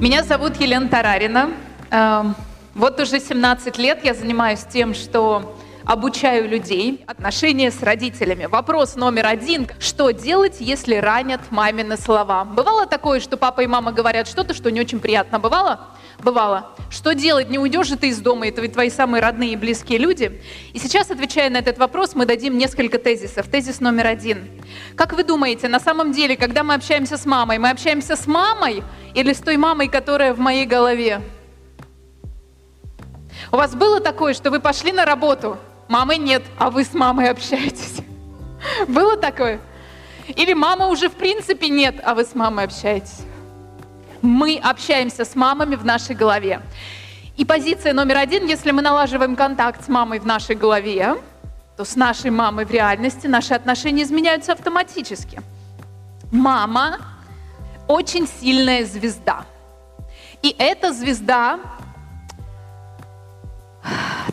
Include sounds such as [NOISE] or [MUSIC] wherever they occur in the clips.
Меня зовут Елена Тарарина. Эм, вот уже 17 лет я занимаюсь тем, что обучаю людей отношения с родителями. Вопрос номер один. Что делать, если ранят мамины слова? Бывало такое, что папа и мама говорят что-то, что не очень приятно? Бывало? Бывало. Что делать? Не уйдешь же ты из дома, это ведь твои самые родные и близкие люди. И сейчас, отвечая на этот вопрос, мы дадим несколько тезисов. Тезис номер один. Как вы думаете, на самом деле, когда мы общаемся с мамой, мы общаемся с мамой или с той мамой, которая в моей голове? У вас было такое, что вы пошли на работу, мамы нет, а вы с мамой общаетесь? [LAUGHS] Было такое? Или мама уже в принципе нет, а вы с мамой общаетесь? Мы общаемся с мамами в нашей голове. И позиция номер один, если мы налаживаем контакт с мамой в нашей голове, то с нашей мамой в реальности наши отношения изменяются автоматически. Мама очень сильная звезда. И эта звезда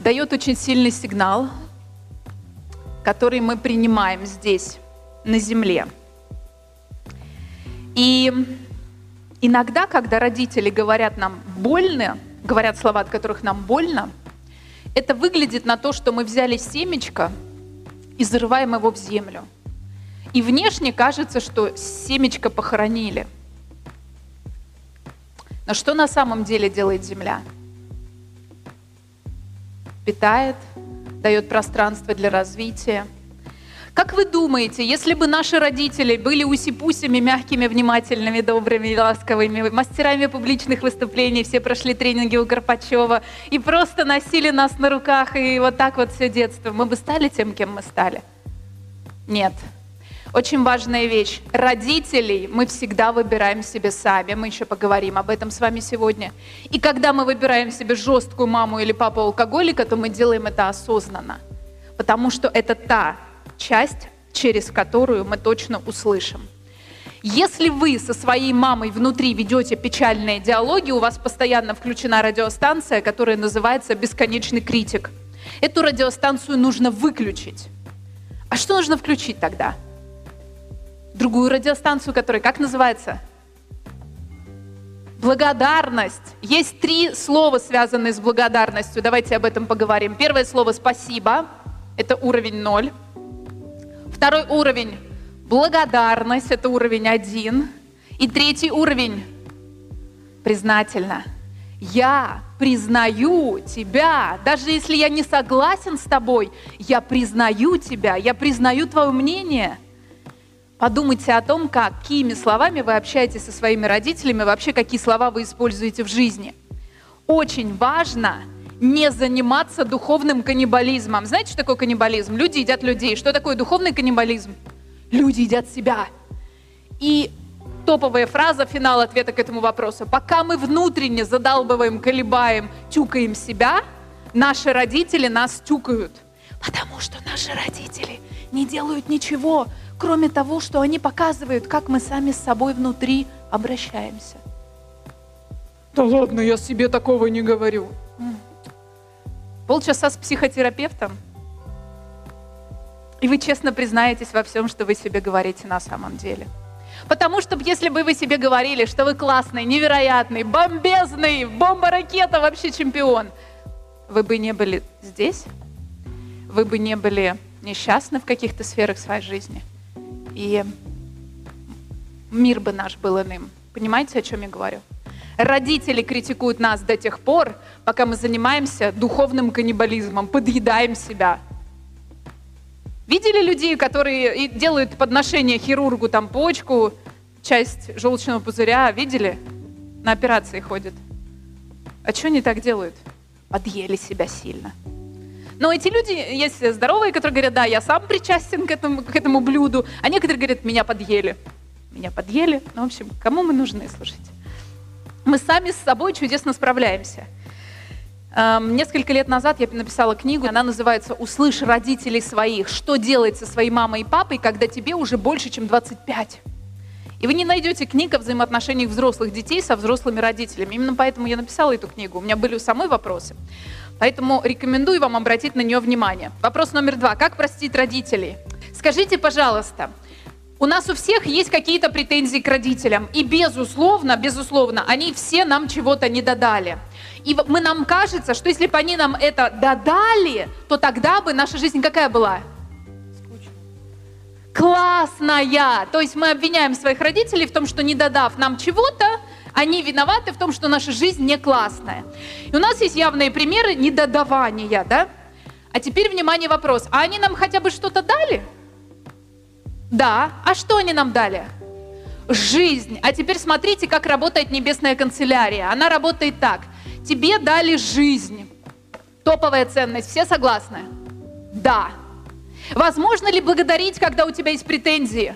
дает очень сильный сигнал, который мы принимаем здесь, на Земле. И иногда, когда родители говорят нам больно, говорят слова, от которых нам больно, это выглядит на то, что мы взяли семечко и зарываем его в землю. И внешне кажется, что семечко похоронили – но что на самом деле делает Земля? Питает, дает пространство для развития. Как вы думаете, если бы наши родители были усипусями, мягкими, внимательными, добрыми, ласковыми, мастерами публичных выступлений, все прошли тренинги у Горпачева и просто носили нас на руках и вот так вот все детство, мы бы стали тем, кем мы стали? Нет. Очень важная вещь. Родителей мы всегда выбираем себе сами. Мы еще поговорим об этом с вами сегодня. И когда мы выбираем себе жесткую маму или папу алкоголика, то мы делаем это осознанно. Потому что это та часть, через которую мы точно услышим. Если вы со своей мамой внутри ведете печальные диалоги, у вас постоянно включена радиостанция, которая называется «Бесконечный критик». Эту радиостанцию нужно выключить. А что нужно включить тогда? Другую радиостанцию, которая как называется? Благодарность. Есть три слова, связанные с благодарностью. Давайте об этом поговорим. Первое слово «спасибо». Это уровень ноль. Второй уровень – благодарность. Это уровень один. И третий уровень – признательно. Я признаю тебя, даже если я не согласен с тобой, я признаю тебя, я признаю твое мнение – Подумайте о том, какими словами вы общаетесь со своими родителями, вообще какие слова вы используете в жизни. Очень важно не заниматься духовным каннибализмом. Знаете, что такое каннибализм? Люди едят людей. Что такое духовный каннибализм? Люди едят себя. И топовая фраза, финал ответа к этому вопросу. Пока мы внутренне задалбываем, колебаем, тюкаем себя, наши родители нас тюкают. Потому что наши родители не делают ничего, кроме того, что они показывают, как мы сами с собой внутри обращаемся. Да ладно, я себе такого не говорю. Полчаса с психотерапевтом, и вы честно признаетесь во всем, что вы себе говорите на самом деле. Потому что если бы вы себе говорили, что вы классный, невероятный, бомбезный, бомба-ракета, вообще чемпион, вы бы не были здесь, вы бы не были несчастны в каких-то сферах своей жизни – и мир бы наш был иным. Понимаете, о чем я говорю? Родители критикуют нас до тех пор, пока мы занимаемся духовным каннибализмом, подъедаем себя. Видели людей, которые делают подношение хирургу, там почку, часть желчного пузыря, видели? На операции ходят. А что они так делают? Подъели себя сильно. Но эти люди есть здоровые, которые говорят, да, я сам причастен к этому, к этому блюду, а некоторые говорят, меня подъели. Меня подъели. Ну, в общем, кому мы нужны, слушайте? Мы сами с собой чудесно справляемся. Эм, несколько лет назад я написала книгу, она называется «Услышь родителей своих. Что делать со своей мамой и папой, когда тебе уже больше, чем 25?» И вы не найдете книг о взаимоотношениях взрослых детей со взрослыми родителями. Именно поэтому я написала эту книгу. У меня были у самой вопросы. Поэтому рекомендую вам обратить на нее внимание. Вопрос номер два. Как простить родителей? Скажите, пожалуйста, у нас у всех есть какие-то претензии к родителям. И безусловно, безусловно, они все нам чего-то не додали. И мы, нам кажется, что если бы они нам это додали, то тогда бы наша жизнь какая была? Классная. То есть мы обвиняем своих родителей в том, что не додав нам чего-то, они виноваты в том, что наша жизнь не классная. И у нас есть явные примеры недодавания, да? А теперь, внимание, вопрос. А они нам хотя бы что-то дали? Да. А что они нам дали? Жизнь. А теперь смотрите, как работает небесная канцелярия. Она работает так. Тебе дали жизнь. Топовая ценность. Все согласны? Да. Возможно ли благодарить, когда у тебя есть претензии?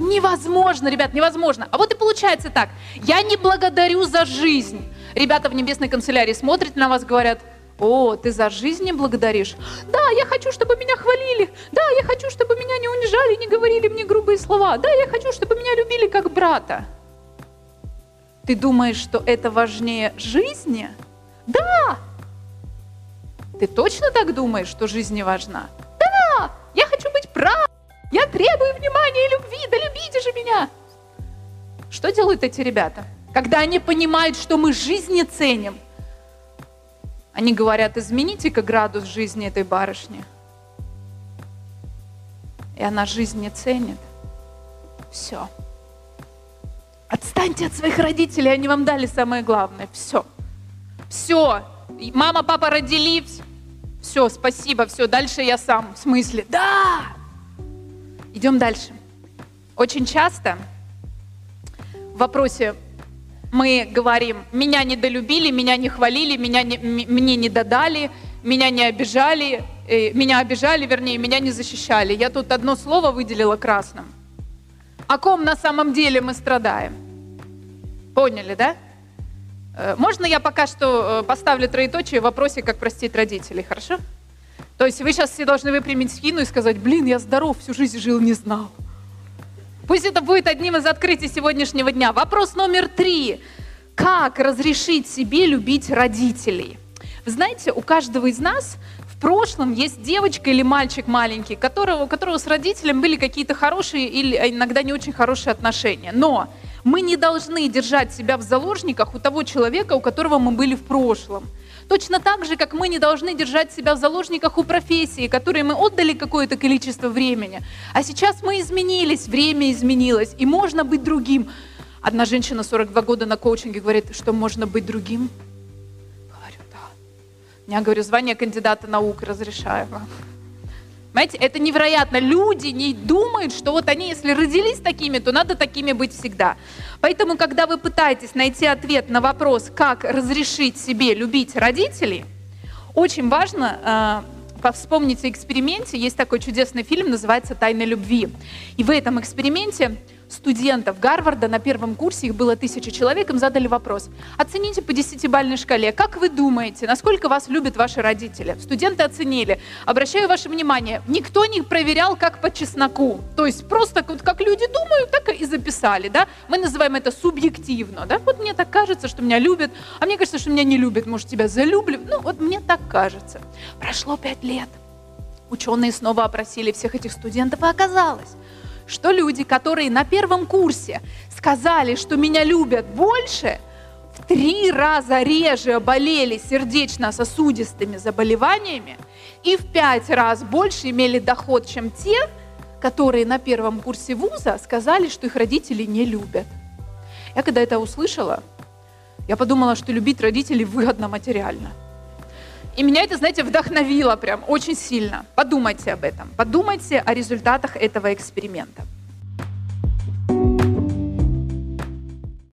Невозможно, ребят, невозможно. А вот и получается так. Я не благодарю за жизнь. Ребята в небесной канцелярии смотрят на вас, говорят, о, ты за жизнь не благодаришь? Да, я хочу, чтобы меня хвалили. Да, я хочу, чтобы меня не унижали, не говорили мне грубые слова. Да, я хочу, чтобы меня любили как брата. Ты думаешь, что это важнее жизни? Да! Ты точно так думаешь, что жизнь не важна? Меня. Что делают эти ребята? Когда они понимают, что мы жизни ценим – они говорят, измените-ка градус жизни этой барышни. И она жизнь не ценит. Все. Отстаньте от своих родителей, они вам дали самое главное. Все. Все. Мама, папа родили. Все, спасибо, все. Дальше я сам. В смысле? Да! Идем дальше. Очень часто в вопросе мы говорим, меня недолюбили, меня не хвалили, меня не, мне не додали, меня не обижали, э, меня обижали, вернее, меня не защищали. Я тут одно слово выделила красным. О ком на самом деле мы страдаем? Поняли, да? Э, можно я пока что э, поставлю троеточие в вопросе, как простить родителей, хорошо? То есть вы сейчас все должны выпрямить спину и сказать, блин, я здоров, всю жизнь жил, не знал. Пусть это будет одним из открытий сегодняшнего дня. Вопрос номер три. Как разрешить себе любить родителей? Вы знаете, у каждого из нас в прошлом есть девочка или мальчик маленький, которого, у которого с родителем были какие-то хорошие или иногда не очень хорошие отношения. Но мы не должны держать себя в заложниках у того человека, у которого мы были в прошлом. Точно так же, как мы не должны держать себя в заложниках у профессии, которой мы отдали какое-то количество времени. А сейчас мы изменились, время изменилось, и можно быть другим. Одна женщина 42 года на коучинге говорит, что можно быть другим. Говорю, да. Я говорю, звание кандидата наук разрешаю вам. Понимаете, это невероятно. Люди не думают, что вот они, если родились такими, то надо такими быть всегда. Поэтому, когда вы пытаетесь найти ответ на вопрос, как разрешить себе любить родителей, очень важно э, вспомнить о эксперименте. Есть такой чудесный фильм, называется «Тайна любви». И в этом эксперименте студентов Гарварда на первом курсе, их было тысяча человек, им задали вопрос. Оцените по десятибальной шкале, как вы думаете, насколько вас любят ваши родители? Студенты оценили. Обращаю ваше внимание, никто не проверял как по чесноку. То есть просто вот как люди думают, так и записали. Да? Мы называем это субъективно. Да? Вот мне так кажется, что меня любят, а мне кажется, что меня не любят. Может, тебя залюбливают? Ну, вот мне так кажется. Прошло пять лет. Ученые снова опросили всех этих студентов, и оказалось, что люди, которые на первом курсе сказали, что меня любят больше, в три раза реже болели сердечно-сосудистыми заболеваниями и в пять раз больше имели доход, чем те, которые на первом курсе вуза сказали, что их родители не любят. Я когда это услышала, я подумала, что любить родителей выгодно материально. И меня это, знаете, вдохновило прям очень сильно. Подумайте об этом. Подумайте о результатах этого эксперимента.